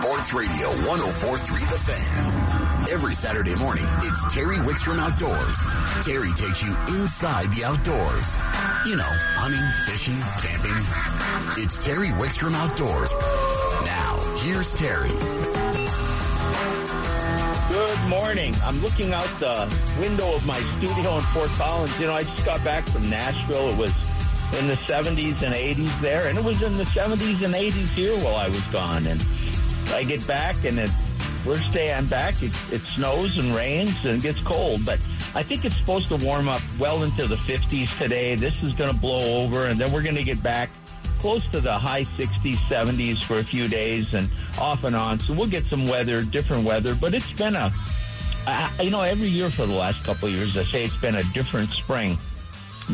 Sports Radio 1043 The Fan. Every Saturday morning, it's Terry Wickstrom Outdoors. Terry takes you inside the outdoors. You know, hunting, fishing, camping. It's Terry Wickstrom Outdoors. Now, here's Terry. Good morning. I'm looking out the window of my studio in Fort Collins. You know, I just got back from Nashville. It was in the 70s and 80s there, and it was in the 70s and 80s here while I was gone. And I get back, and the first day I'm back, it, it snows and rains and gets cold. But I think it's supposed to warm up well into the 50s today. This is going to blow over, and then we're going to get back close to the high 60s, 70s for a few days and off and on. So we'll get some weather, different weather. But it's been a, I, you know, every year for the last couple of years, I say it's been a different spring.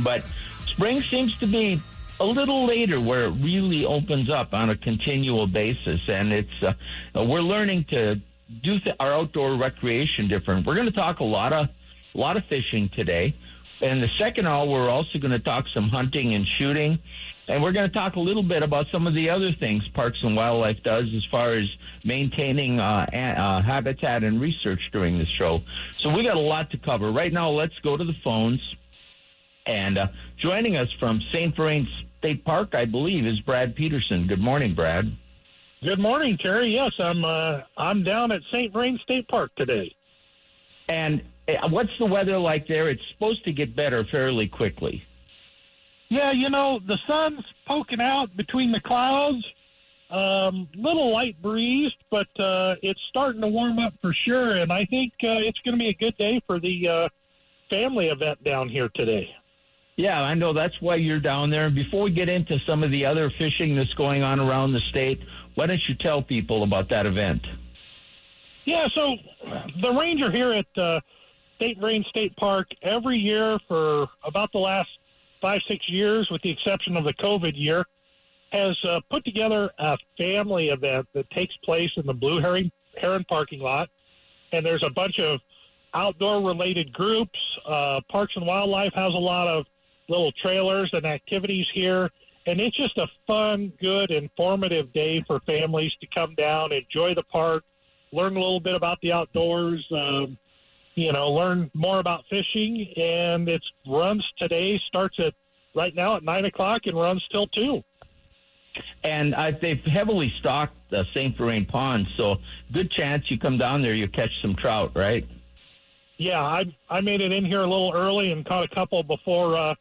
But spring seems to be a little later where it really opens up on a continual basis. And it's, uh, we're learning to do th- our outdoor recreation different. We're going to talk a lot of, a lot of fishing today. And the second hour, we're also going to talk some hunting and shooting. And we're going to talk a little bit about some of the other things Parks and Wildlife does as far as maintaining uh, uh, habitat and research during the show. So we got a lot to cover. Right now, let's go to the phones. And uh, joining us from St. Vrain State Park, I believe, is Brad Petersen. Good morning, Brad. Good morning, Terry. Yes, I'm uh, I'm down at St. Vrain State Park today. And uh, what's the weather like there? It's supposed to get better fairly quickly. Yeah, you know the sun's poking out between the clouds. Um, little light breeze, but uh, it's starting to warm up for sure, and I think uh, it's going to be a good day for the uh, family event down here today. Yeah, I know that's why you're down there. And before we get into some of the other fishing that's going on around the state, why don't you tell people about that event? Yeah, so the ranger here at uh, St. Vrain State Park every year for about the last five, six years, with the exception of the COVID year, has uh, put together a family event that takes place in the Blue Heron, Heron parking lot. And there's a bunch of outdoor related groups. Uh, Parks and Wildlife has a lot of little trailers and activities here. And it's just a fun, good, informative day for families to come down, enjoy the park, learn a little bit about the outdoors, um, you know, learn more about fishing. And it runs today, starts at right now at 9 o'clock and runs till 2. And I, they've heavily stocked the St. Vrain Pond, so good chance you come down there, you catch some trout, right? Yeah, I I made it in here a little early and caught a couple before uh,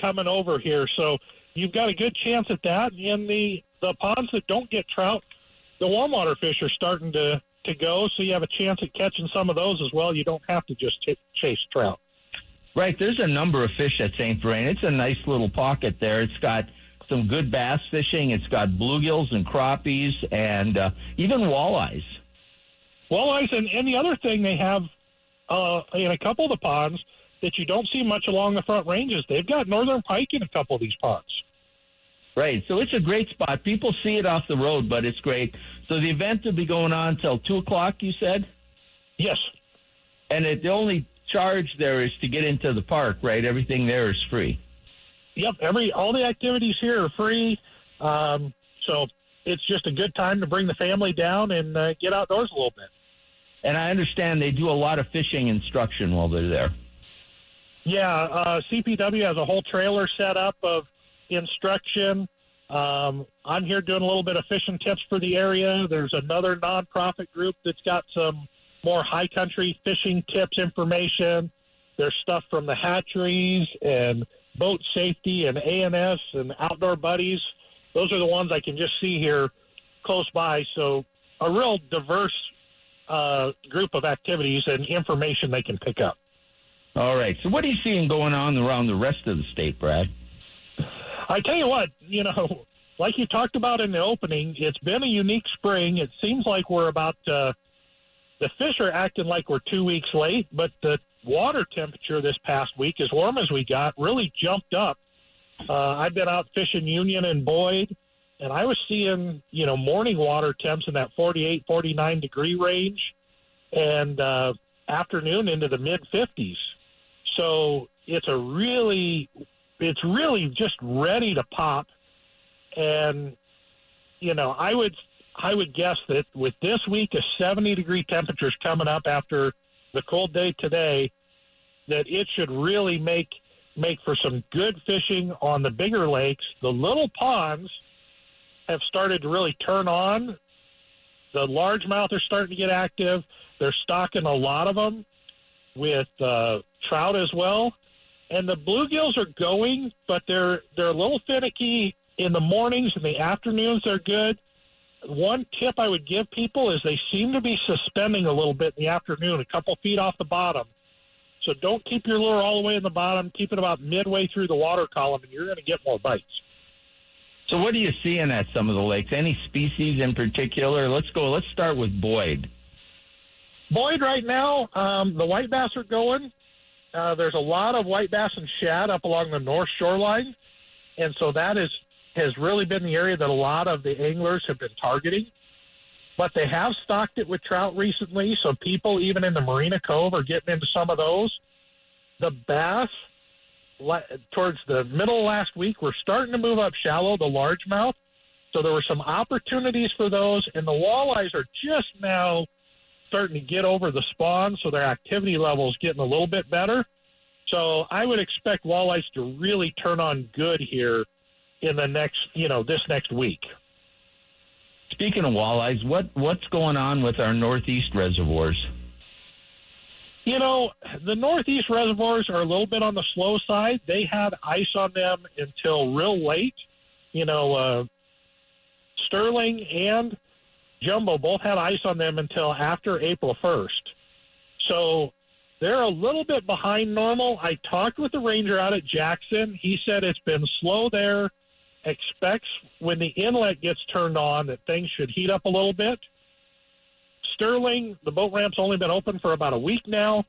coming over here. So you've got a good chance at that. In the the ponds that don't get trout, the warm water fish are starting to to go, so you have a chance at catching some of those as well. You don't have to just ch- chase trout. Right. There's a number of fish at St. Vrain. It's a nice little pocket there. It's got some good bass fishing. It's got bluegills and crappies and uh, even walleyes. Walleyes, and, and the other thing they have uh, in a couple of the ponds that you don't see much along the front ranges, they've got northern pike in a couple of these ponds. Right. So it's a great spot. People see it off the road, but it's great. So the event will be going on till 2 o'clock, you said? Yes. And it, the only charge there is to get into the park, right? Everything there is free. Yep. Every all the activities here are free. Um, so it's just a good time to bring the family down and uh, get outdoors a little bit. And I understand they do a lot of fishing instruction while they're there. Yeah, uh, CPW has a whole trailer set up of instruction. Um, I'm here doing a little bit of fishing tips for the area. There's another nonprofit group that's got some more high country fishing tips information. There's stuff from the hatcheries and boat safety and ANS and outdoor buddies. Those are the ones I can just see here close by. So a real diverse uh, group of activities and information they can pick up. All right. So, what are you seeing going on around the rest of the state, Brad? I tell you what, you know, like you talked about in the opening, it's been a unique spring. It seems like we're about uh, the fish are acting like we're two weeks late, but the water temperature this past week, as warm as we got, really jumped up. Uh, I've been out fishing Union and Boyd, and I was seeing, you know, morning water temps in that 48, 49 degree range, and uh, afternoon into the mid 50s. So it's a really, it's really just ready to pop. And, you know, I would, I would guess that with this week of 70 degree temperatures coming up after the cold day today, that it should really make make for some good fishing on the bigger lakes. The little ponds have started to really turn on. The largemouth are starting to get active. They're stocking a lot of them with uh, trout as well. And the bluegills are going, but they're they're a little finicky in the mornings and the afternoons. They're good. One tip I would give people is they seem to be suspending a little bit in the afternoon, a couple feet off the bottom. So don't keep your lure all the way in the bottom. Keep it about midway through the water column, and you're going to get more bites. So, what are you seeing at some of the lakes? Any species in particular? Let's go. Let's start with Boyd. Boyd, right now, um, the white bass are going. Uh, there's a lot of white bass and shad up along the north shoreline, and so that is has really been the area that a lot of the anglers have been targeting. But they have stocked it with trout recently, so people even in the Marina Cove are getting into some of those. The bass, towards the middle of last week, were starting to move up shallow, the largemouth. So there were some opportunities for those, and the walleyes are just now starting to get over the spawn, so their activity level is getting a little bit better. So I would expect walleyes to really turn on good here in the next, you know, this next week. Speaking of walleyes, what what's going on with our northeast reservoirs? You know, the northeast reservoirs are a little bit on the slow side. They had ice on them until real late. You know, uh, Sterling and Jumbo both had ice on them until after April 1st. So they're a little bit behind normal. I talked with the ranger out at Jackson. He said it's been slow there expects when the inlet gets turned on that things should heat up a little bit. Sterling, the boat ramp's only been open for about a week now,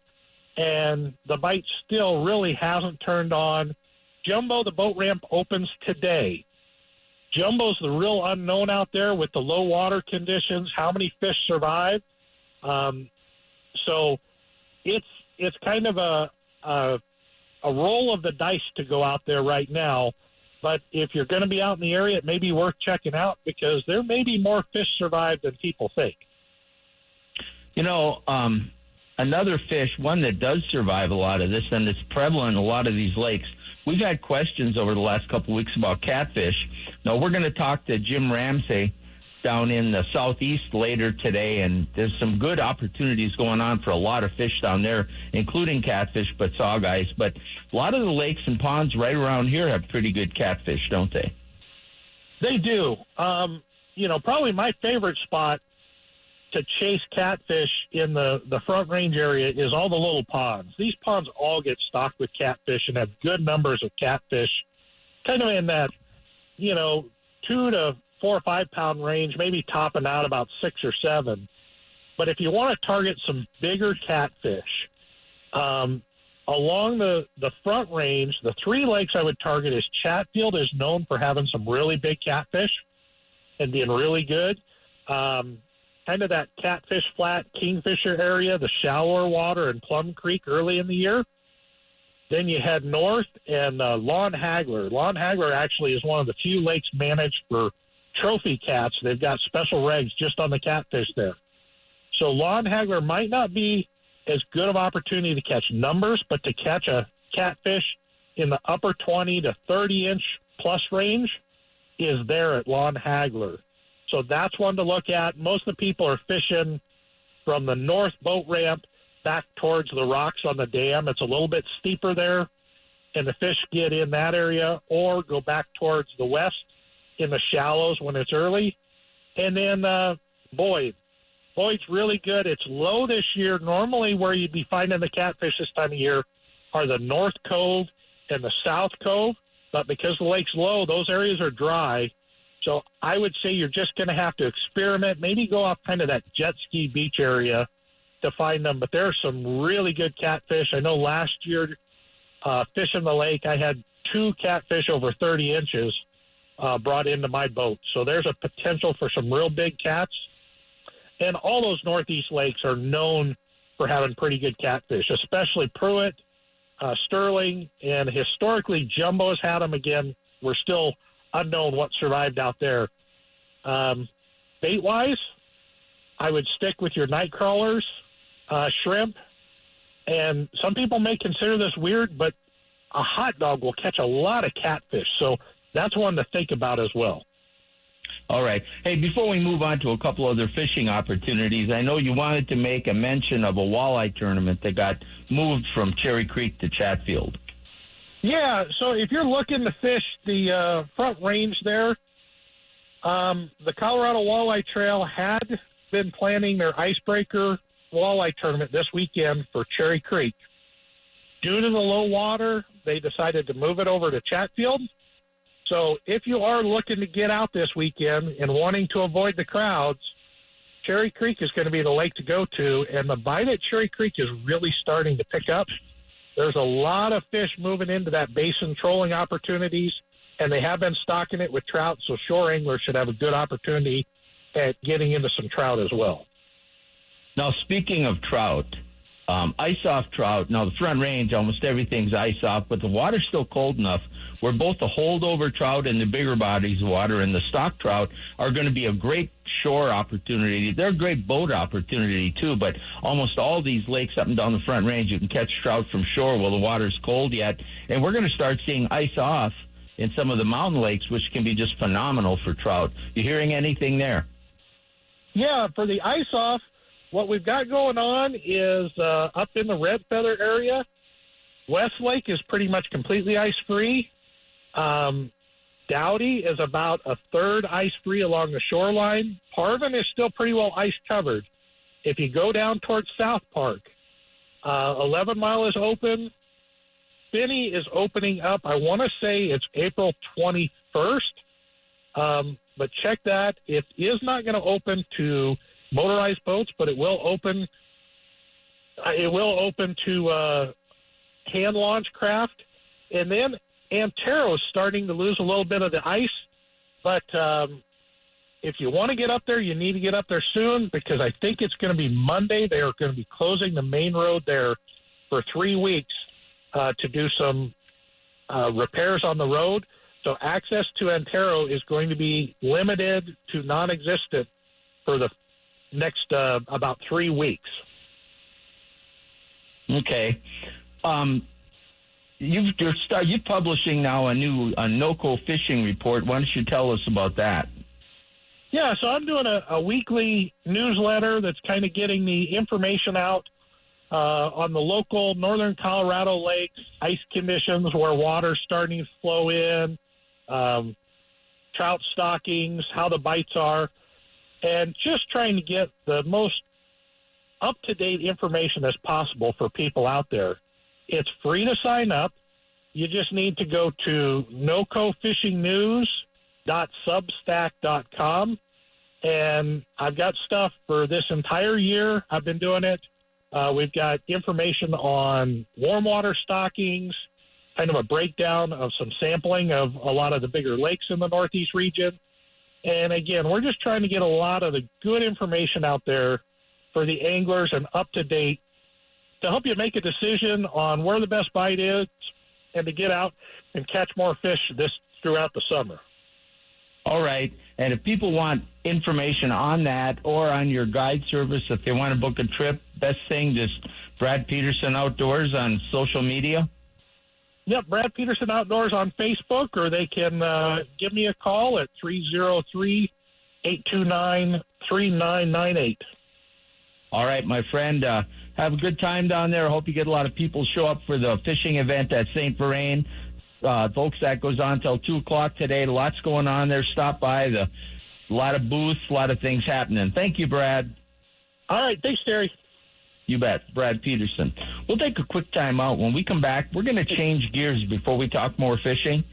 and the bite still really hasn't turned on. Jumbo, the boat ramp opens today. Jumbo's the real unknown out there with the low water conditions. How many fish survive? Um, so it's it's kind of a, a a roll of the dice to go out there right now. But if you're going to be out in the area, it may be worth checking out because there may be more fish survive than people think. You know, um, another fish, one that does survive a lot of this, and it's prevalent in a lot of these lakes. We've had questions over the last couple of weeks about catfish. Now, we're going to talk to Jim Ramsay down in the southeast later today, and there's some good opportunities going on for a lot of fish down there, including catfish, but saugeyes. But a lot of the lakes and ponds right around here have pretty good catfish, don't they? They do. Um, you know, probably my favorite spot to chase catfish in the, the Front Range area is all the little ponds. These ponds all get stocked with catfish and have good numbers of catfish, kind of in that, you know, two to four or five pound range, maybe topping out about six or seven. But if you want to target some bigger catfish, um, along the, the front range, the three lakes I would target is Chatfield is known for having some really big catfish and being really good. Um, kind of that catfish flat kingfisher area, the shallower water in Plum Creek early in the year. Then you head north and uh, Lon Hagler. Lon Hagler actually is one of the few lakes managed for trophy cats. They've got special regs just on the catfish there. So Lon Hagler might not be as good of opportunity to catch numbers, but to catch a catfish in the upper 20 to 30 inch plus range is there at Lon Hagler. So that's one to look at. Most of the people are fishing from the north boat ramp back towards the rocks on the dam. It's a little bit steeper there, and the fish get in that area, or go back towards the west in the shallows when it's early. And then uh, Boyd. Boyd's really good. It's low this year. Normally, where you'd be finding the catfish this time of year are the North Cove and the South Cove. But because the lake's low, those areas are dry. So I would say you're just going to have to experiment. Maybe go off kind of that jet ski beach area to find them. But there are some really good catfish. I know last year, uh, fishing the lake, I had two catfish over 30 inches uh, brought into my boat. So there's a potential for some real big cats. And all those Northeast lakes are known for having pretty good catfish, especially Prewitt, uh, Sterling, and historically Jumbo has had them. Again, we're still unknown what survived out there. Um, bait wise, I would stick with your night crawlers, uh, shrimp, and some people may consider this weird, but a hot dog will catch a lot of catfish. So that's one to think about as well. All right. Hey, before we move on to a couple other fishing opportunities, I know you wanted to make a mention of a walleye tournament that got moved from Cherry Creek to Chatfield. Yeah, so if you're looking to fish the uh, front range there, um, the Colorado Walleye Trail had been planning their icebreaker walleye tournament this weekend for Cherry Creek. Due to the low water, they decided to move it over to Chatfield. So if you are looking to get out this weekend and wanting to avoid the crowds, Cherry Creek is going to be the lake to go to, and the bite at Cherry Creek is really starting to pick up. There's a lot of fish moving into that basin trolling opportunities, and they have been stocking it with trout, so shore anglers should have a good opportunity at getting into some trout as well. Now, speaking of trout, um, ice off trout. Now, the front range, almost everything's ice off, but the water's still cold enough where both the holdover trout and the bigger bodies of water and the stock trout are going to be a great shore opportunity. They're a great boat opportunity too, but almost all these lakes up and down the front range, you can catch trout from shore while the water's cold yet. And we're going to start seeing ice off in some of the mountain lakes, which can be just phenomenal for trout. You hearing anything there? Yeah, for the ice off, what we've got going on is uh, up in the Red Feather area. West Lake is pretty much completely ice free. Um, Dowdy is about a third ice free along the shoreline. Parvin is still pretty well ice covered. If you go down towards South Park, uh, 11 Mile is open. Spinney is opening up. I want to say it's April 21st. Um, but check that. It is not going to open to motorized boats, but it will open. Uh, it will open to uh, hand launch craft, and then Antero is starting to lose a little bit of the ice. But um, if you want to get up there, you need to get up there soon because I think it's going to be Monday. They are going to be closing the main road there for three weeks uh, to do some uh, repairs on the road. So access to Antero is going to be limited to non-existent for the next uh, about three weeks. Okay. Um, you've you're, start, you're publishing now a new a NOCO fishing report. Why don't you tell us about that? Yeah, so I'm doing a, a weekly newsletter that's kind of getting the information out uh, on the local northern Colorado lakes, ice conditions where water's starting to flow in, um, trout stockings, how the bites are and just trying to get the most up to date information as possible for people out there. It's free to sign up. You just need to go to nocofishingnews.substack.com. And I've got stuff for this entire year. I've been doing it. Uh, we've got information on warm water stockings, kind of a breakdown of some sampling of a lot of the bigger lakes in the Northeast region. And again, we're just trying to get a lot of the good information out there for the anglers and up to date to help you make a decision on where the best bite is and to get out and catch more fish this throughout the summer. All right. And if people want information on that or on your guide service, if they want to book a trip, best thing just Brad Petersen Outdoors on social media. Yep, Brad Petersen Outdoors on Facebook, or they can uh, give me a call at 303 829 3998. All right, my friend. Uh, have a good time down there. I hope you get a lot of people show up for the fishing event at St. Vrain. Uh, folks, that goes on until 2 o'clock today. Lots going on there. Stop by. The, a lot of booths, a lot of things happening. Thank you, Brad. All right. Thanks, Terry. You bet. Brad Petersen. We'll take a quick time out. When we come back, we're going to change gears before we talk more fishing,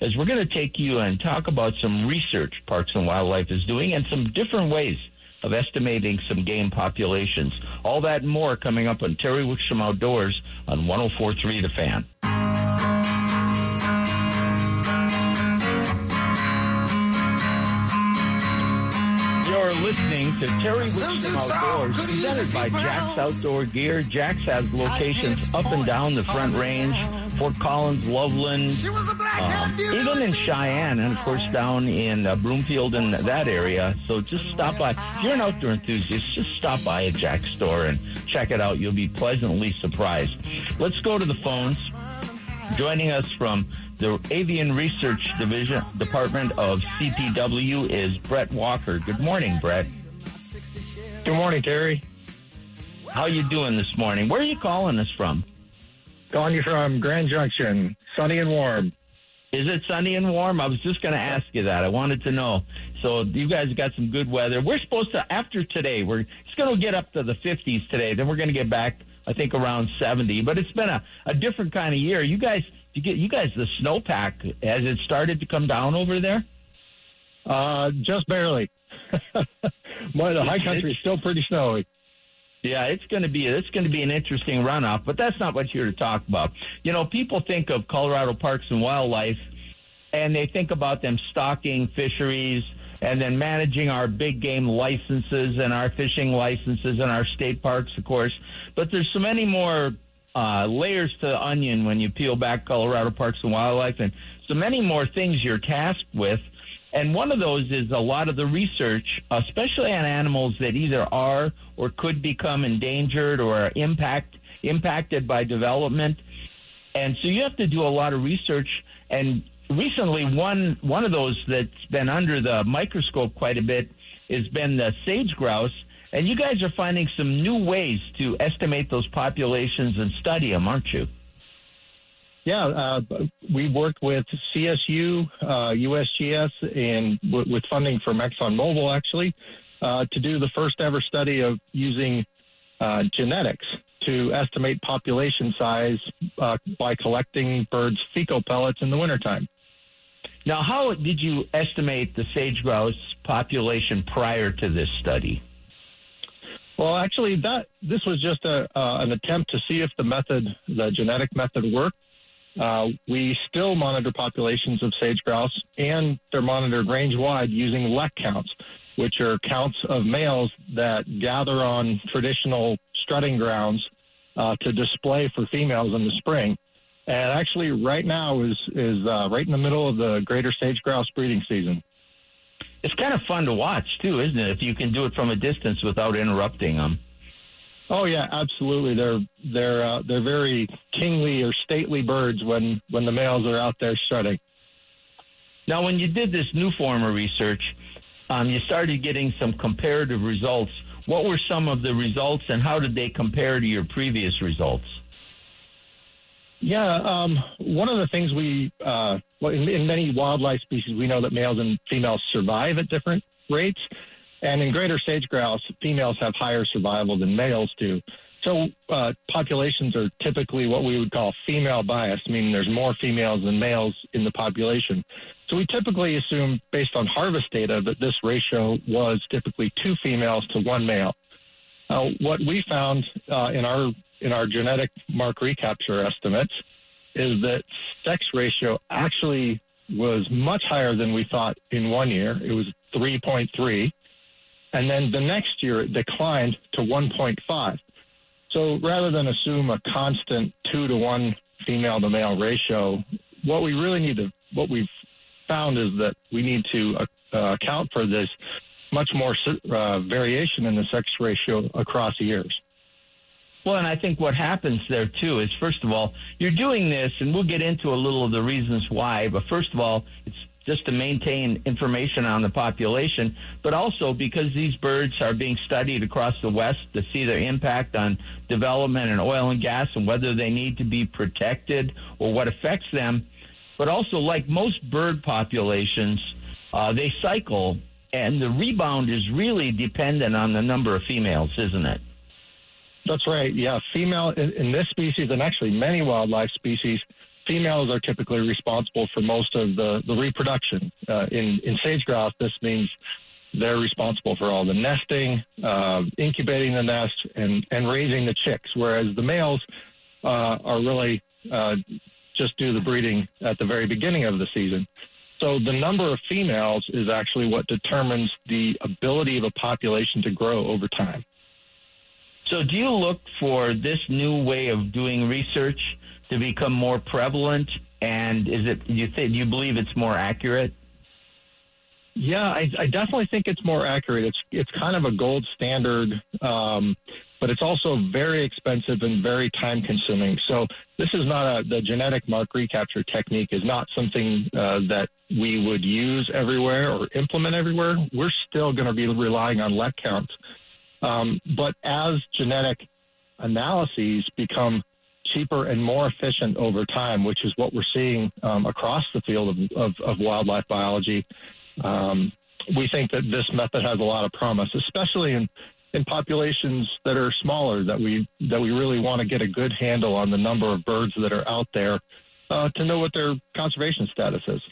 as we're going to take you and talk about some research Parks and Wildlife is doing and some different ways of estimating some game populations. All that and more coming up on Terry Wickstrom Outdoors on 1043 The Fan. Listening to Terry Wickstrom Outdoors, presented by Jack's Outdoor Gear. Jack's has locations up and down the Front Range, Fort Collins, Loveland, um, even in Cheyenne, and of course down in uh, Broomfield and that area. So just stop by. If you're an outdoor enthusiast, just stop by a Jack store and check it out. You'll be pleasantly surprised. Let's go to the phones. Joining us from the Avian Research Division Department of CPW is Brett Walker. Good morning, Brett. Good morning, Terry. How you doing this morning? Where are you calling us from? Calling you from Grand Junction, sunny and warm. Is it sunny and warm? I was just going to ask you that. I wanted to know. So you guys got some good weather. We're supposed to after today. We're it's going to get up to the 50s today. Then we're going to get back I think around 70. But it's been a, a different kind of year. You guys, you get you guys the snowpack has it started to come down over there? Uh, just barely. but the high country is still pretty snowy. Yeah, it's going to be it's going to be an interesting runoff, but that's not what you're to talk about. You know, people think of Colorado Parks and Wildlife, and they think about them stocking fisheries and then managing our big game licenses and our fishing licenses and our state parks, of course. But there's so many more uh, layers to the onion when you peel back Colorado Parks and Wildlife, and so many more things you're tasked with. And one of those is a lot of the research, especially on animals that either are or could become endangered or impact impacted by development. And so you have to do a lot of research. And recently, one one of those that's been under the microscope quite a bit has been the sage grouse. And you guys are finding some new ways to estimate those populations and study them, aren't you? Yeah, uh, we worked with CSU, uh, USGS, and w- with funding from ExxonMobil, actually, uh, to do the first ever study of using uh, genetics to estimate population size uh, by collecting birds' fecal pellets in the wintertime. Now, how did you estimate the sage grouse population prior to this study? Well, actually, that this was just a, uh, an attempt to see if the method, the genetic method, worked. Uh, we still monitor populations of sage grouse, and they're monitored range wide using lek counts, which are counts of males that gather on traditional strutting grounds uh, to display for females in the spring. And actually, right now is is uh, right in the middle of the greater sage grouse breeding season. It's kind of fun to watch too, isn't it? If you can do it from a distance without interrupting them. Oh yeah, absolutely. They're they're uh, they're very kingly or stately birds when when the males are out there strutting. Now, when you did this new form of research, um, you started getting some comparative results. What were some of the results, and how did they compare to your previous results? Yeah, um, one of the things we, uh, in, in, many wildlife species, we know that males and females survive at different rates. And in greater sage grouse, females have higher survival than males do. So uh, populations are typically what we would call female bias, meaning there's more females than males in the population. So we typically assume, based on harvest data, that this ratio was typically two females to one male. Uh, what we found uh, in our in our genetic mark recapture estimates is that sex ratio actually was much higher than we thought in one year. It was 3.3. And then the next year it declined to 1.5. So rather than assume a constant two to one female to male ratio, what we really need to, what we've found is that we need to uh, account for this much more uh, variation in the sex ratio across years. Well, and I think what happens there too is, first of all, you're doing this, and we'll get into a little of the reasons why. But first of all, it's just to maintain information on the population, but also because these birds are being studied across the West to see their impact on development and oil and gas and whether they need to be protected or what affects them. But also, like most bird populations, uh, they cycle, and the rebound is really dependent on the number of females, isn't it? That's right. Yeah, female in, in, this species and actually many wildlife species, females are typically responsible for most of the, the reproduction. Uh, in in sage grouse, this means they're responsible for all the nesting, uh, incubating the nest, and and raising the chicks. Whereas the males uh, are really uh, just do the breeding at the very beginning of the season. So the number of females is actually what determines the ability of a population to grow over time. So, do you look for this new way of doing research to become more prevalent? And is it you think you believe it's more accurate? Yeah, I, I definitely think it's more accurate. It's it's kind of a gold standard, um, but it's also very expensive and very time consuming. So this is not a the genetic mark recapture technique is not something uh, that we would use everywhere or implement everywhere. We're still going to be relying on lek counts um, but as genetic analyses become cheaper and more efficient over time, which is what we're seeing um, across the field of, of, of wildlife biology, um, we think that this method has a lot of promise, especially in in populations that are smaller that we that we really want to get a good handle on the number of birds that are out there uh, to know what their conservation status is.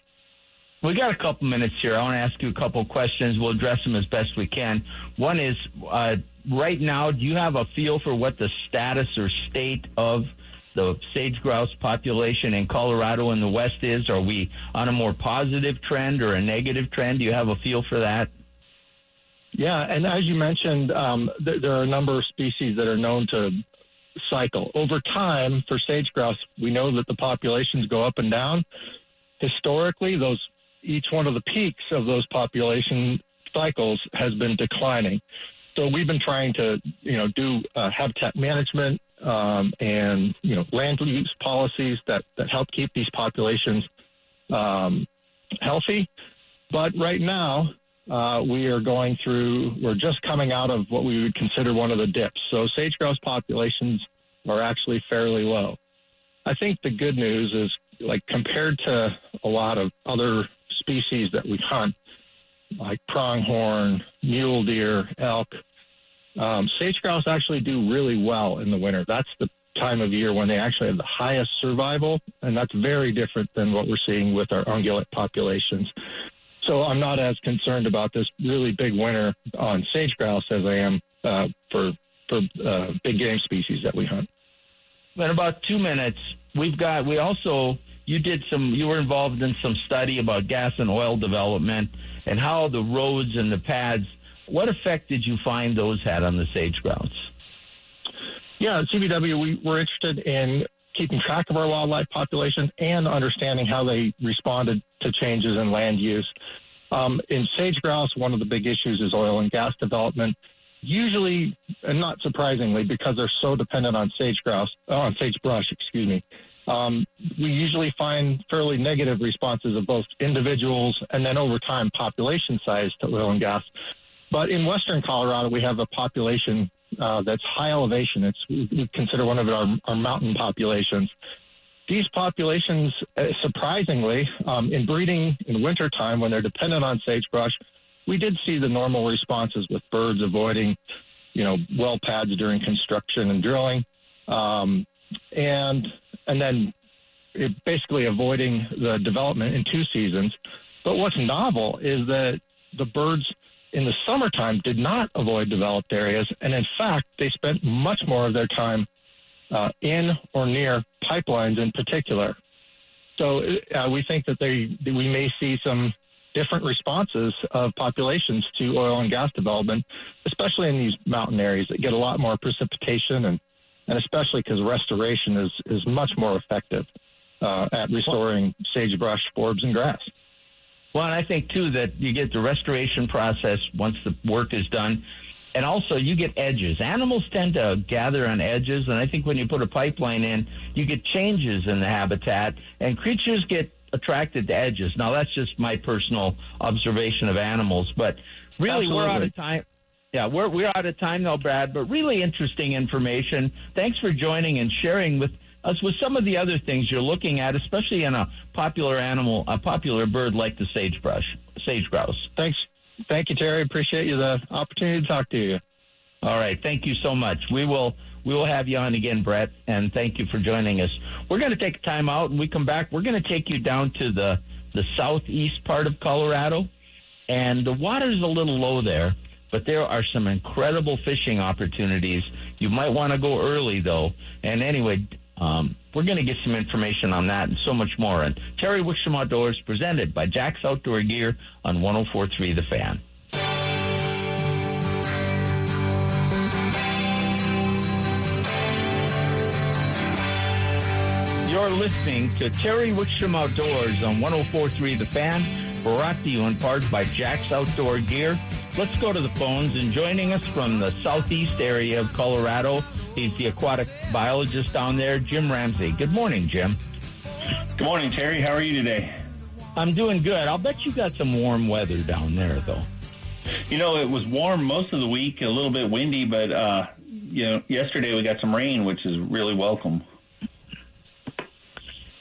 We got a couple minutes here. I want to ask you a couple questions. We'll address them as best we can. One is, uh, right now, do you have a feel for what the status or state of the sage grouse population in Colorado and the West is? Are we on a more positive trend or a negative trend? Do you have a feel for that? Yeah, and as you mentioned, um, th- there are a number of species that are known to cycle. Over time, for sage grouse, we know that the populations go up and down. Historically, those each one of the peaks of those population cycles has been declining. So we've been trying to, you know, do uh, habitat management um, and you know land use policies that that help keep these populations um, healthy. But right now, uh, we are going through. We're just coming out of what we would consider one of the dips. So sage grouse populations are actually fairly low. I think the good news is, like compared to a lot of other species that we hunt, like pronghorn, mule deer, elk, um, sage grouse actually do really well in the winter. That's the time of year when they actually have the highest survival, and that's very different than what we're seeing with our ungulate populations. So I'm not as concerned about this really big winter on sage grouse as I am uh, for for uh, big game species that we hunt. In about two minutes, we've got we also you did some you were involved in some study about gas and oil development and how the roads and the pads what effect did you find those had on the sage grouse yeah at CPW we were interested in keeping track of our wildlife populations and understanding how they responded to changes in land use. Um, in sage grouse one of the big issues is oil and gas development usually and not surprisingly because they're so dependent on sage grouse on sagebrush excuse me um, we usually find fairly negative responses of both individuals and then over time population size to oil and gas. But in western Colorado, we have a population uh, that's high elevation. It's we consider one of our, our mountain populations. These populations, uh, surprisingly, um, in breeding in wintertime when they're dependent on sagebrush, we did see the normal responses with birds avoiding, you know, well pads during construction and drilling. Um, and and then basically avoiding the development in two seasons. But what's novel is that the birds in the summertime did not avoid developed areas, and in fact, they spent much more of their time uh, in or near pipelines in particular. So uh, we think that they we may see some different responses of populations to oil and gas development, especially in these mountain areas that get a lot more precipitation and and especially because restoration is, is much more effective uh, at restoring sagebrush, forbs, and grass. Well, and I think too that you get the restoration process once the work is done, and also you get edges. Animals tend to gather on edges, and I think when you put a pipeline in, you get changes in the habitat, and creatures get attracted to edges. Now, that's just my personal observation of animals, but really, Absolutely. we're out of time. Yeah, we're we're out of time now, Brad. But really interesting information. Thanks for joining and sharing with us with some of the other things you're looking at, especially in a popular animal, a popular bird like the sagebrush, sage grouse. Thanks, thank you, Terry. Appreciate you the opportunity to talk to you. All right, thank you so much. We will we will have you on again, Brett, and thank you for joining us. We're going to take time out, and we come back. We're going to take you down to the the southeast part of Colorado, and the water's a little low there but there are some incredible fishing opportunities. You might want to go early though. And anyway, Um, we're going to get some information on that and so much more. And Terry Wickstrom Outdoors, presented by Jack's Outdoor Gear on 104.3 The Fan. You're listening to Terry Wickstrom Outdoors on 104.3 The Fan, brought to you in part by Jack's Outdoor Gear. Let's go to the phones. And joining us from the southeast area of Colorado, he's the aquatic biologist down there, Jim Ramsay. Good morning, Jim. Good morning, Terry. How are you today? I'm doing good. I'll bet you got some warm weather down there, though. You know, it was warm most of the week, a little bit windy, but uh, you know, yesterday we got some rain, which is really welcome.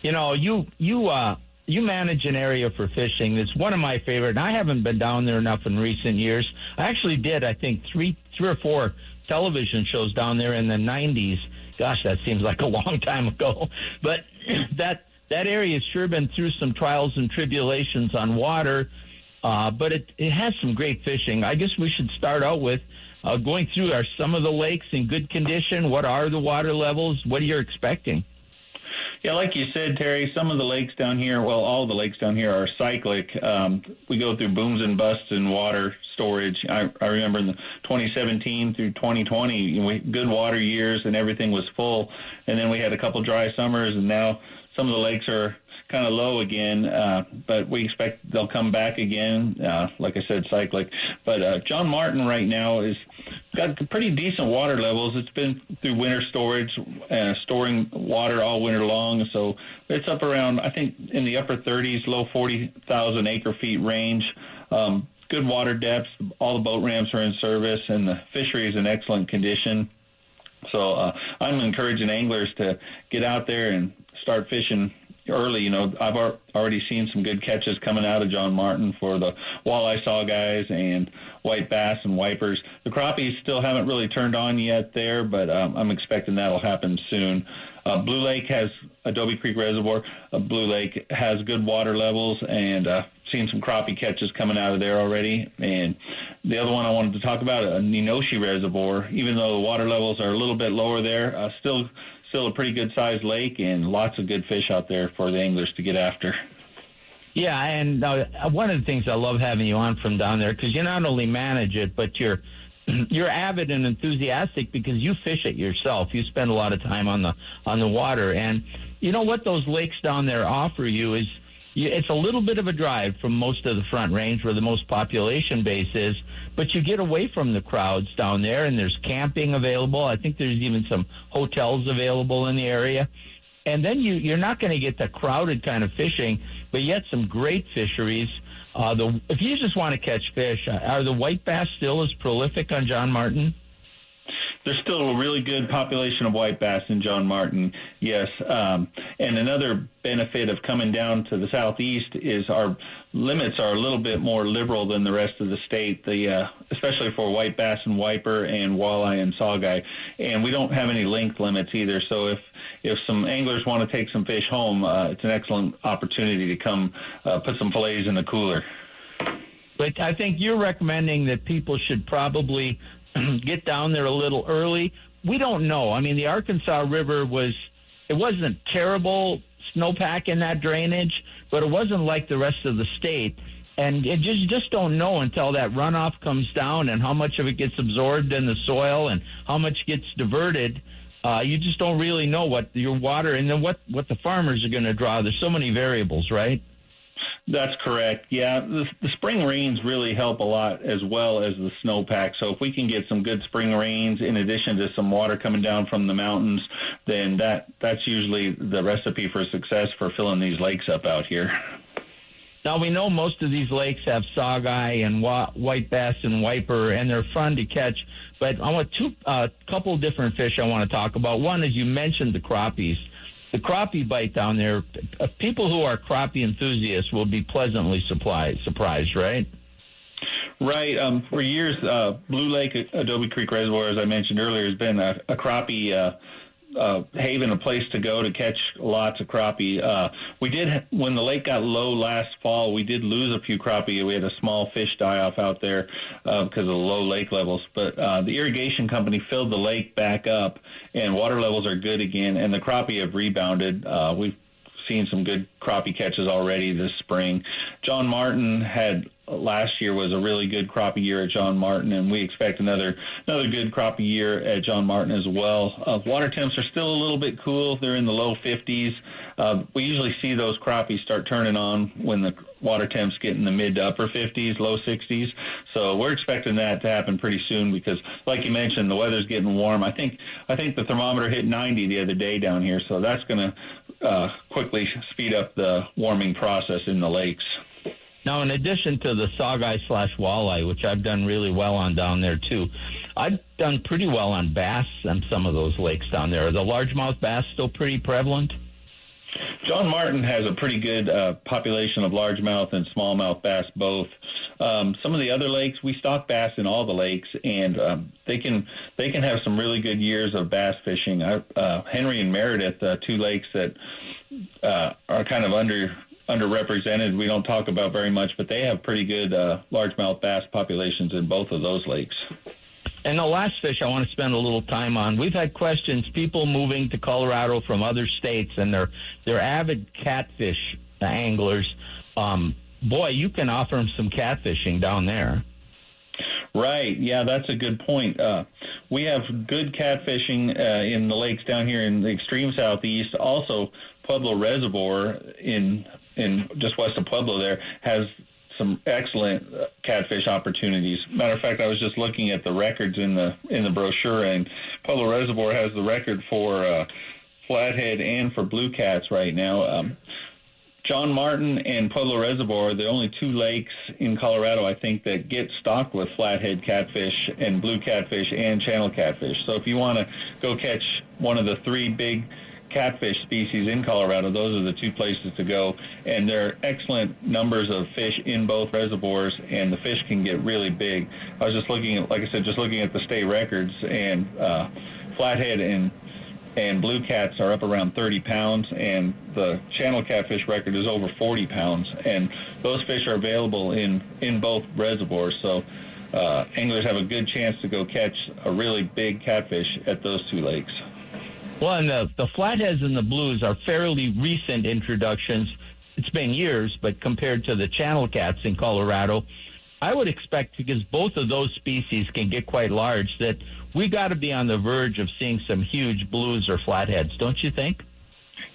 You know, you you uh, you manage an area for fishing that's one of my favorite. And I haven't been down there enough in recent years. I actually did, I think, three three or four television shows down there in the '90s. Gosh, that seems like a long time ago. But that that area has sure been through some trials and tribulations on water. Uh, but it, it has some great fishing. I guess we should start out with uh, going through are some of the lakes in good condition? What are the water levels? What are you expecting? Yeah, like you said, Terry, some of the lakes down here, well, all the lakes down here are cyclic. Um, we go through booms and busts in water storage. I, I remember in the 2017 through 2020, you know, we, good water years and everything was full. And then we had a couple dry summers, and now some of the lakes are kind of low again, uh, but we expect they'll come back again. Uh, like I said, cyclic. But uh, John Martin right now is got pretty decent water levels. It's been through winter storage, uh, storing water all winter long. So it's up around, I think, in the upper 30s, low 40,000 acre feet range. Um, good water depths. All the boat ramps are in service, and the fishery is in excellent condition. So uh, I'm encouraging anglers to get out there and start fishing early. You know, I've already seen some good catches coming out of John Martin for the walleye saugeyes and white bass and wipers. The crappies still haven't really turned on yet there, but um, I'm expecting that'll happen soon. Uh, Blue Lake has Adobe Creek Reservoir. Uh, Blue Lake has good water levels and uh, seen some crappie catches coming out of there already. And the other one I wanted to talk about, uh, Neenoshe Reservoir, even though the water levels are a little bit lower there, uh, still still a pretty good sized lake and lots of good fish out there for the anglers to get after. Yeah, and uh, one of the things I love having you on from down there because you not only manage it, but you're you're avid and enthusiastic because you fish it yourself. You spend a lot of time on the on the water, and you know what those lakes down there offer you is it's a little bit of a drive from most of the Front Range where the most population base is, but you get away from the crowds down there, and there's camping available. I think there's even some hotels available in the area. And then you, you're not going to get the crowded kind of fishing, but yet some great fisheries. Uh, the if you just want to catch fish, uh, are the white bass still as prolific on John Martin? There's still a really good population of white bass in John Martin, yes. Um, and another benefit of coming down to the southeast is our limits are a little bit more liberal than the rest of the state, the uh, especially for white bass and wiper and walleye and saugeye. And we don't have any length limits either. So if if some anglers want to take some fish home, uh, it's an excellent opportunity to come uh, put some fillets in the cooler. But I think you're recommending that people should probably get down there a little early. We don't know. I mean, the Arkansas River was it wasn't terrible snowpack in that drainage, but it wasn't like the rest of the state. And it just just don't know until that runoff comes down and how much of it gets absorbed in the soil and how much gets diverted. Uh, you just don't really know what your water and then what what the farmers are going to draw. There's so many variables, right? That's correct. Yeah, the, the, spring rains really help a lot as well as the snowpack. So if we can get some good spring rains in addition to some water coming down from the mountains, then that that's usually the recipe for success for filling these lakes up out here. Now we know most of these lakes have saugeye and wa- white bass and wiper, and they're fun to catch. But I want two, a uh, couple different fish I want to talk about. One is you mentioned the crappies the crappie bite down there, uh, people who are crappie enthusiasts will be pleasantly surprised, surprised right? Right. Um, for years, uh, Blue Lake Adobe Creek Reservoir, as I mentioned earlier, has been a, a crappie uh, uh, haven, a place to go to catch lots of crappie. Uh, we did when the lake got low last fall. We did lose a few crappie. We had a small fish die off out there uh, because of the low lake levels. But uh, the irrigation company filled the lake back up, and water levels are good again. And the crappie have rebounded. Uh, we've seen some good crappie catches already this spring. John Martin had last year was a really good crappie year at John Martin, and we expect another another good crappie year at John Martin as well. Uh, water temps are still a little bit cool; they're in the low 50s. Uh, we usually see those crappies start turning on when the water temps get in the mid to upper 50s, low 60s. So we're expecting that to happen pretty soon because, like you mentioned, the weather's getting warm. I think I think the thermometer hit 90 the other day down here, so that's going to uh, quickly speed up the warming process in the lakes. Now, in addition to the saugeye slash walleye, which I've done really well on down there too, I've done pretty well on bass on some of those lakes down there. Are the largemouth bass still pretty prevalent? John Martin has a pretty good uh, population of largemouth and smallmouth bass both. Um, some of the other lakes, we stock bass in all the lakes, and um, they can they can have some really good years of bass fishing. I, uh, Henry and Meredith, uh, two lakes that uh, are kind of under underrepresented. We don't talk about very much, but they have pretty good uh, largemouth bass populations in both of those lakes. And the last fish I want to spend a little time on. We've had questions, people moving to Colorado from other states, and they're they're avid catfish anglers. Um, boy, you can offer them some catfishing down there. Right. Yeah, that's a good point. Uh, we have good catfishing uh, in the lakes down here in the extreme southeast. Also, Pueblo Reservoir in in just west of Pueblo there has some excellent uh, catfish opportunities. Matter of fact, I was just looking at the records in the in the brochure, and Pueblo Reservoir has the record for uh, flathead and for blue cats right now. Um, John Martin and Pueblo Reservoir are the only two lakes in Colorado, I think, that get stocked with flathead catfish and blue catfish and channel catfish. So if you want to go catch one of the three big catfish species in Colorado. Those are the two places to go, and there are excellent numbers of fish in both reservoirs, and the fish can get really big. I was just looking at, like I said, just looking at the state records, and uh, flathead and and blue cats are up around 30 pounds, and the channel catfish record is over 40 pounds, and those fish are available in in both reservoirs. So. Uh, anglers have a good chance to go catch a really big catfish at those two lakes. Well, the, the flatheads and the blues are fairly recent introductions. It's been years, but compared to the channel cats in Colorado, I would expect because both of those species can get quite large that we got to be on the verge of seeing some huge blues or flatheads, don't you think?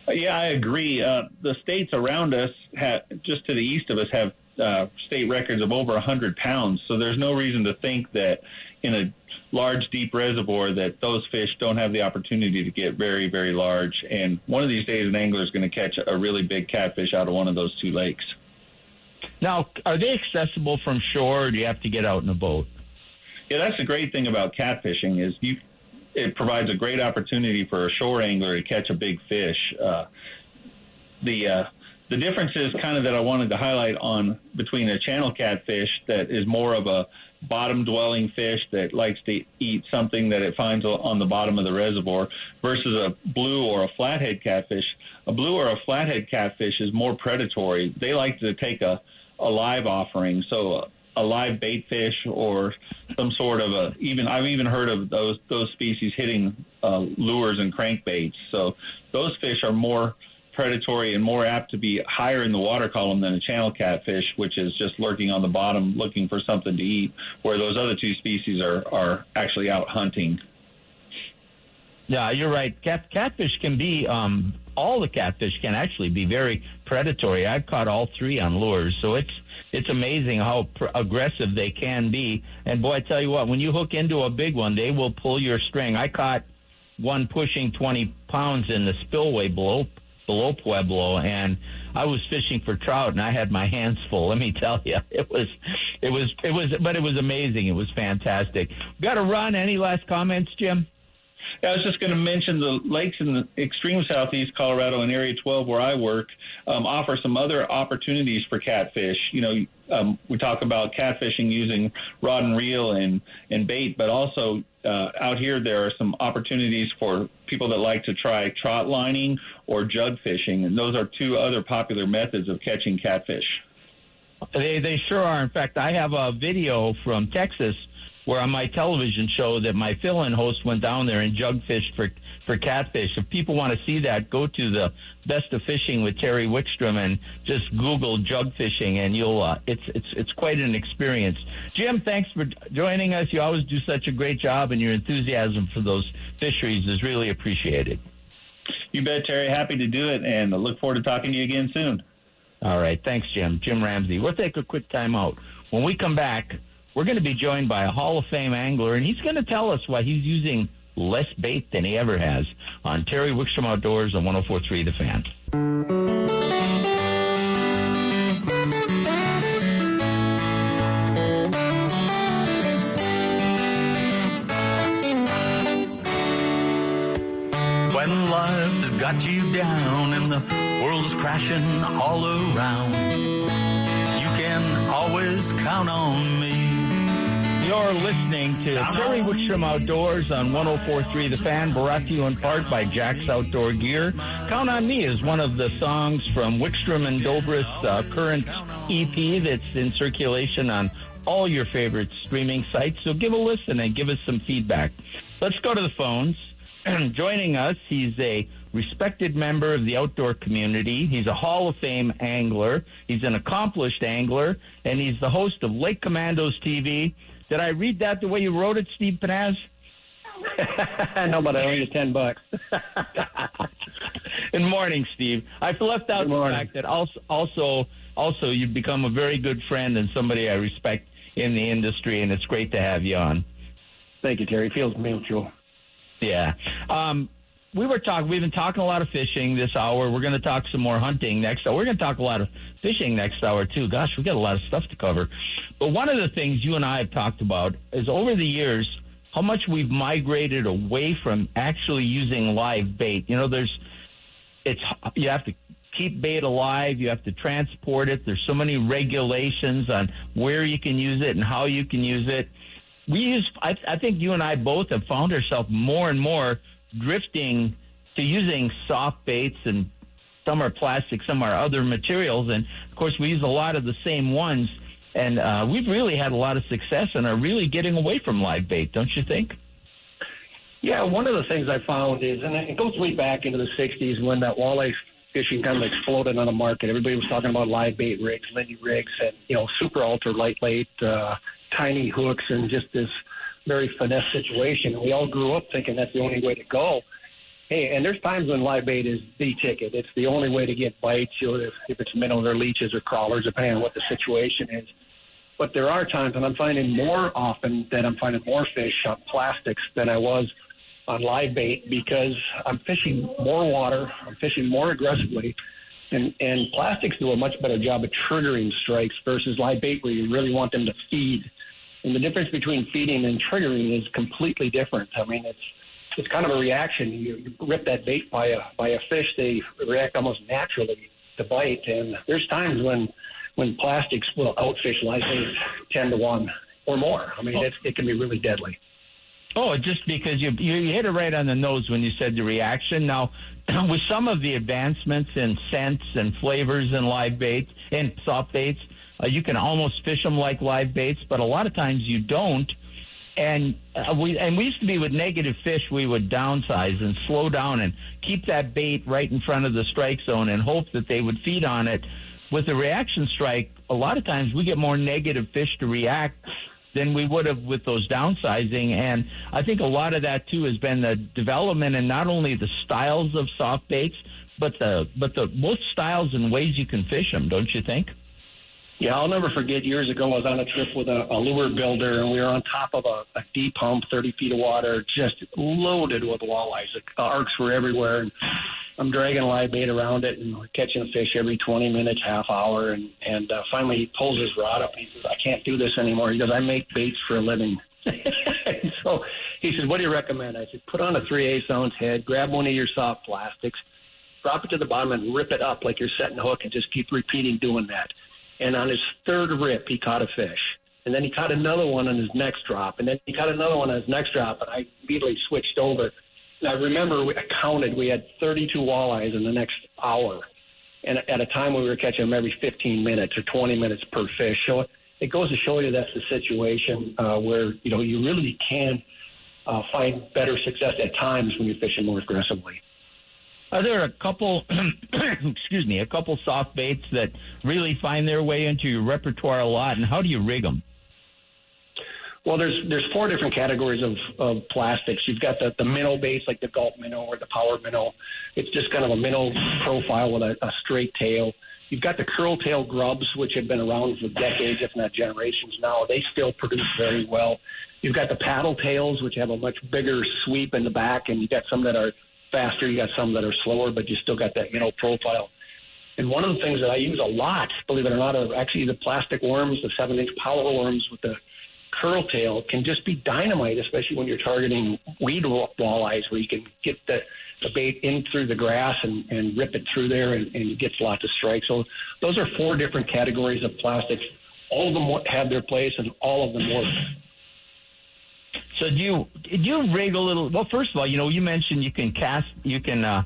Yeah, I agree. Uh, the states around us, have, just to the east of us, have uh, state records of over 100 pounds. So there's no reason to think that in a large, deep reservoir that those fish don't have the opportunity to get very, very large. And one of these days, an angler is going to catch a really big catfish out of one of those two lakes. Now, are they accessible from shore, or do you have to get out in a boat? Yeah, that's the great thing about catfishing is you. It provides a great opportunity for a shore angler to catch a big fish. Uh, the uh, the difference is kind of that I wanted to highlight on between a channel catfish that is more of a bottom dwelling fish that likes to eat something that it finds on the bottom of the reservoir versus a blue or a flathead catfish. A blue or a flathead catfish is more predatory. They like to take a, a live offering. So a live bait fish or some sort of a even I've even heard of those those species hitting uh, lures and crankbaits. So those fish are more predatory and more apt to be higher in the water column than a channel catfish, which is just lurking on the bottom looking for something to eat, where those other two species are, are actually out hunting. Yeah, you're right. Cat, catfish can be, um, all the catfish can actually be very predatory. I've caught all three on lures, so it's it's amazing how pr- aggressive they can be. And boy, I tell you what, when you hook into a big one, they will pull your string. I caught one pushing 20 pounds in the spillway below below Pueblo, and I was fishing for trout, and I had my hands full. Let me tell you, it was, it was, it was, but it was amazing. It was fantastic. Got to run. Any last comments, Jim? I was just going to mention the lakes in the extreme southeast Colorado and Area 12 where I work um, offer some other opportunities for catfish. You know, um, we talk about catfishing using rod and reel and, and bait, but also uh, out here there are some opportunities for people that like to try trot lining or jug fishing, and those are two other popular methods of catching catfish. They they sure are. In fact, I have a video from Texas where on my television show that my fill-in host went down there and jug fished for for catfish. If people want to see that, go to the Best of Fishing with Terry Wickstrom and just Google jug fishing, and you'll uh, it's it's it's quite an experience. Jim, thanks for joining us. You always do such a great job, and your enthusiasm for those fisheries is really appreciated. You bet, Terry. Happy to do it, and I look forward to talking to you again soon. All right. Thanks, Jim. Jim Ramsay. We'll take a quick time out. When we come back, we're going to be joined by a Hall of Fame angler, and he's going to tell us why he's using less bait than he ever has on Terry Wickstrom Outdoors on 1043 The Fan. Got you down and the world's crashing all around, you can always count on me. You're listening to Terry Wickstrom Outdoors on 1043 The Fan, brought to you in part by Jack's Outdoor Gear. Count on Me is one of the songs from Wickstrom and Dobr's uh, current EP that's in circulation on all your favorite streaming sites. So give a listen and give us some feedback. Let's go to the phones. Joining us, he's a respected member of the outdoor community. He's a Hall of Fame angler. He's an accomplished angler, and he's the host of Lake Commandos TV. Did I read that the way you wrote it, Steve Pennaz? no, but I owe you ten bucks. Good morning, Steve. I've left out the fact that also, also, also, you've become a very good friend and somebody I respect in the industry, and it's great to have you on. Thank you, Terry. Feels mutual. Yeah. Um, we were talking. We've been talking a lot of fishing this hour. We're going to talk some more hunting next. hour. We're going to talk a lot of fishing next hour too. Gosh, we got a lot of stuff to cover. But one of the things you and I have talked about is over the years how much we've migrated away from actually using live bait. You know, there's it's you have to keep bait alive. You have to transport it. There's so many regulations on where you can use it and how you can use it. We use. I, I think you and I both have found ourselves more and more drifting to using soft baits and some are plastic, some are other materials, and of course we use a lot of the same ones. And uh, we've really had a lot of success and are really getting away from live bait, don't you think? Yeah, one of the things I found is, and it goes way back into the '60s when that walleye fishing kind of exploded on the market. Everybody was talking about live bait rigs, Lindy rigs, and you know, super ultra lightweight, uh, tiny hooks, and just this very finesse situation. We all grew up thinking that's the only way to go. Hey, and there's times when live bait is the ticket. It's the only way to get bites, you know, if, if it's minnows or leeches or crawlers, depending on what the situation is. But there are times, and I'm finding more often that I'm finding more fish on plastics than I was on live bait because I'm fishing more water, I'm fishing more aggressively, and, and plastics do a much better job of triggering strikes versus live bait where you really want them to feed. And the difference between feeding and triggering is completely different. I mean, it's it's kind of a reaction. You, rip that bait by a by a fish, they react almost naturally to bite. And there's times when when plastics will outfish live bait ten to one or more. I mean, it's, it can be really deadly. Oh, just because you, you you hit it right on the nose when you said the reaction. Now, with some of the advancements in scents and flavors in live baits and soft baits, uh, you can almost fish them like live baits, but a lot of times you don't. And uh, we and we used to be with negative fish, we would downsize and slow down and keep that bait right in front of the strike zone and hope that they would feed on it. With the reaction strike, a lot of times we get more negative fish to react than we would have with those downsizing. And I think a lot of that too has been the development and not only the styles of soft baits, but the but the both styles and ways you can fish them. Don't you think? Yeah, I'll never forget years ago I was on a trip with a, a lure builder and we were on top of a, a deep pump, 30 feet of water, just loaded with walleyes. The arcs were everywhere. And I'm dragging live bait around it and catching fish every 20 minutes, half hour. And, and uh, finally he pulls his rod up and he says, I can't do this anymore. He goes, I make baits for a living. so he said, what do you recommend? I said, put on a 3 8 ounce head, grab one of your soft plastics, drop it to the bottom and rip it up like you're setting a hook and just keep repeating doing that And on his third rip, he caught a fish. And then he caught another one on his next drop. And then he caught another one on his next drop. And I immediately switched over. And I remember I counted, we had 32 walleyes in the next hour. And at a time when we were catching them every 15 minutes or 20 minutes per fish. So it goes to show you that's the situation uh, where, you know, you really can uh, find better success at times when you're fishing more aggressively. Are there a couple, excuse me, a couple soft baits that really find their way into your repertoire a lot, and how do you rig them? Well, there's there's four different categories of, of plastics. You've got the, the minnow base, like the Gulp minnow or the power minnow. It's just kind of a minnow profile with a, a straight tail. You've got the curl tail grubs, which have been around for decades, if not generations now. They still produce very well. You've got the paddle tails, which have a much bigger sweep in the back, and you've got some that are faster. You got some that are slower, but you still got that minnow profile. And one of the things that I use a lot, believe it or not, are actually the plastic worms, the seven-inch power worms with the curl tail can just be dynamite, especially when you're targeting weed walleyes where you can get the, the bait in through the grass and, and rip it through there and, and get lots of strikes. So those are four different categories of plastics. All of them have their place and all of them work. So do you do you rig a little? Well, first of all, you know you mentioned you can cast, you can uh,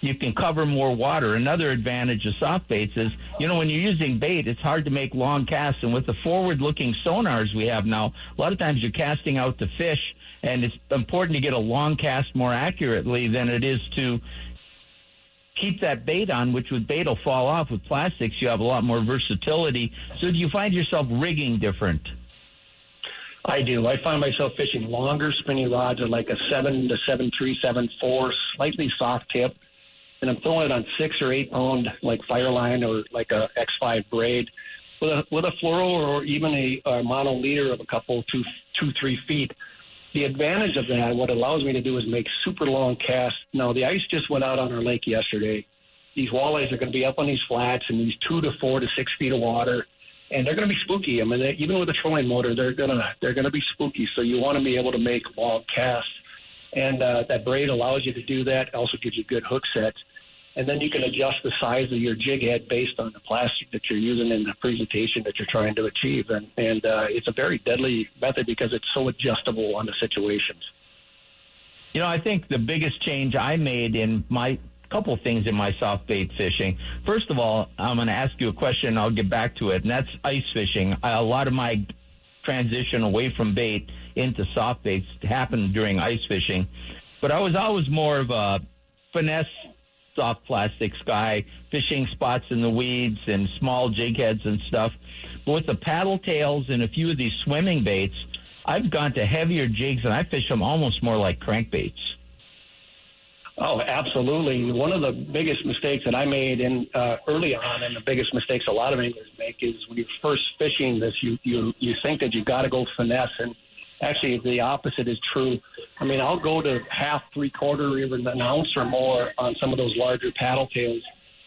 you can cover more water. Another advantage of soft baits is, you know, when you're using bait, it's hard to make long casts. And with the forward-looking sonars we have now, a lot of times you're casting out the fish, and it's important to get a long cast more accurately than it is to keep that bait on, which with bait will fall off. With plastics, you have a lot more versatility. So do you find yourself rigging different? I do. I find myself fishing longer spinning rods at like a seven to seven three, seven four, slightly soft tip and I'm throwing it on six or eight pound like Fireline or like a X5 braid with a with a fluoro or even a, a mono leader of a couple two two three feet. The advantage of that, what allows me to do is make super long casts. Now the ice just went out on our lake yesterday. These walleyes are going to be up on these flats in these two to four to six feet of water, and they're going to be spooky. I mean, they, even with a trolling motor, they're gonna they're going to be spooky. So you want to be able to make long casts, and uh, that braid allows you to do that. Also gives you good hook sets and then you can adjust the size of your jig head based on the plastic that you're using in the presentation that you're trying to achieve. And, and uh, it's a very deadly method because it's so adjustable on the situations. You know, I think the biggest change I made in my couple things in my soft bait fishing. First of all, I'm going to ask you a question. I'll get back to it, and that's ice fishing. A lot of my transition away from bait into soft baits happened during ice fishing, but I was always more of a finesse soft plastics guy, fishing spots in the weeds and small jig heads and stuff. But with the paddle tails and a few of these swimming baits, I've gone to heavier jigs and I fish them almost more like crankbaits. Oh, absolutely. One of the biggest mistakes that I made in uh, early on, and the biggest mistakes a lot of anglers make, is when you're first fishing this, you you you think that you got to go finesse, and actually the opposite is true. I mean, I'll go to half, three quarter, even an ounce or more on some of those larger paddle tails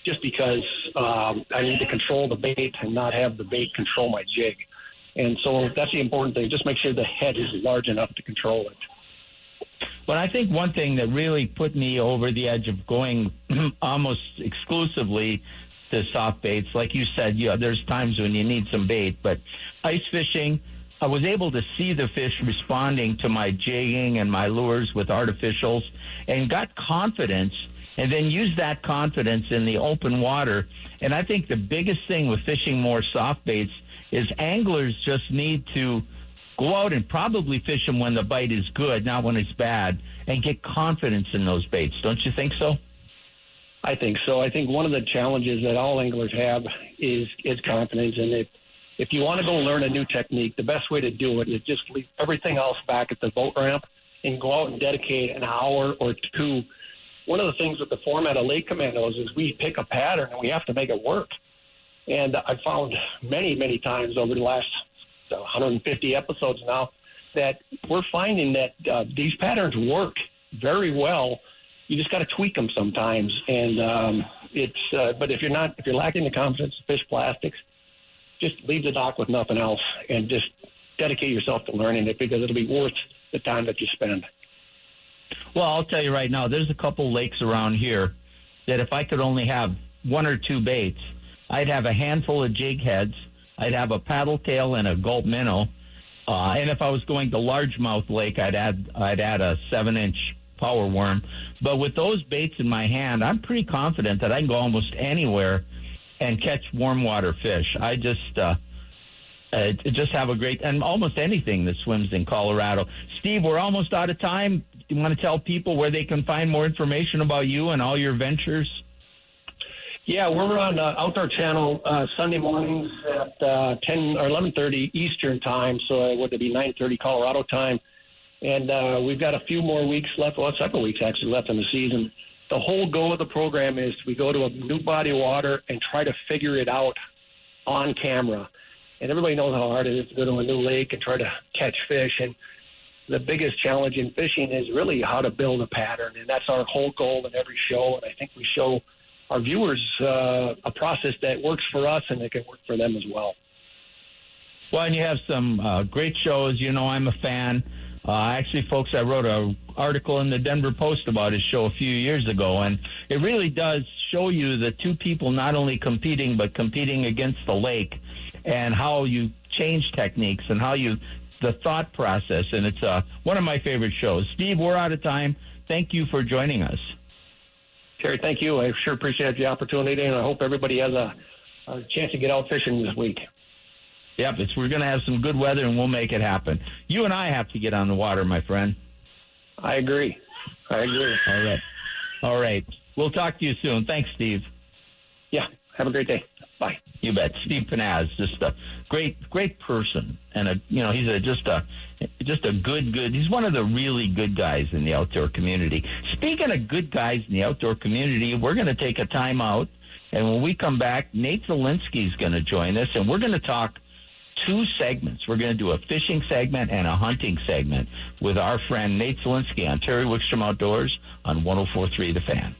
just because um, I need to control the bait and not have the bait control my jig. And so that's the important thing. Just make sure the head is large enough to control it. But I think one thing that really put me over the edge of going almost exclusively to soft baits, like you said, yeah, there's times when you need some bait, but ice fishing, I was able to see the fish responding to my jigging and my lures with artificials and got confidence and then use that confidence in the open water. And I think the biggest thing with fishing more soft baits is anglers just need to go out and probably fish them when the bite is good, not when it's bad, and get confidence in those baits. Don't you think so? I think so. I think one of the challenges that all anglers have is is confidence, and if if you want to go learn a new technique, the best way to do it is just leave everything else back at the boat ramp and go out and dedicate an hour or two. One of the things with the format of Lake Commandos is we pick a pattern and we have to make it work. And I found many, many times over the last 150 episodes now that we're finding that uh, these patterns work very well. You just got to tweak them sometimes, and um, it's. Uh, but if you're not, if you're lacking the confidence to fish plastics, just leave the dock with nothing else and just dedicate yourself to learning it because it'll be worth the time that you spend. Well, I'll tell you right now, there's a couple lakes around here that if I could only have one or two baits, I'd have a handful of jig heads I'd have a paddle tail and a gulp minnow. Uh, and if I was going to largemouth lake, I'd add I'd add a seven inch power worm. But with those baits in my hand, I'm pretty confident that I can go almost anywhere and catch warm water fish. I just uh, just have a great and almost anything that swims in Colorado. Steve, we're almost out of time. Do you want to tell people where they can find more information about you and all your ventures? Yeah, we're on uh, Outdoor Channel uh, Sunday mornings at uh, 10 or 11:30 Eastern time, so it would be 9:30 Colorado time. And uh, we've got a few more weeks left, well, several weeks actually left in the season. The whole goal of the program is we go to a new body of water and try to figure it out on camera. And everybody knows how hard it is to go to a new lake and try to catch fish. And the biggest challenge in fishing is really how to build a pattern. And that's our whole goal in every show. And I think we show our viewers uh, a process that works for us and that can work for them as well. Well, and you have some uh, great shows. You know, I'm a fan. Uh, actually, folks, I wrote an article in the Denver Post about his show a few years ago, and it really does show you the two people not only competing, but competing against the lake and how you change techniques and how you, the thought process. And it's uh, one of my favorite shows. Steve, we're out of time. Thank you for joining us. Terry, thank you. I sure appreciate the opportunity, and I hope everybody has a, a chance to get out fishing this week. Yep, it's we're going to have some good weather and we'll make it happen. You and I have to get on the water, my friend. I agree. I agree. All right. All right. We'll talk to you soon. Thanks, Steve. Yeah. Have a great day. Bye. You bet. Steve Pennaz, just a great, great person, and a you know he's a just a just a good, good. He's one of the really good guys in the outdoor community. Speaking of good guys in the outdoor community, we're going to take a time out, and when we come back, Nate Zelinsky is going to join us, and we're going to talk two segments. We're going to do a fishing segment and a hunting segment with our friend Nate Zelinsky on Terry Wickstrom Outdoors on 1043 The Fan.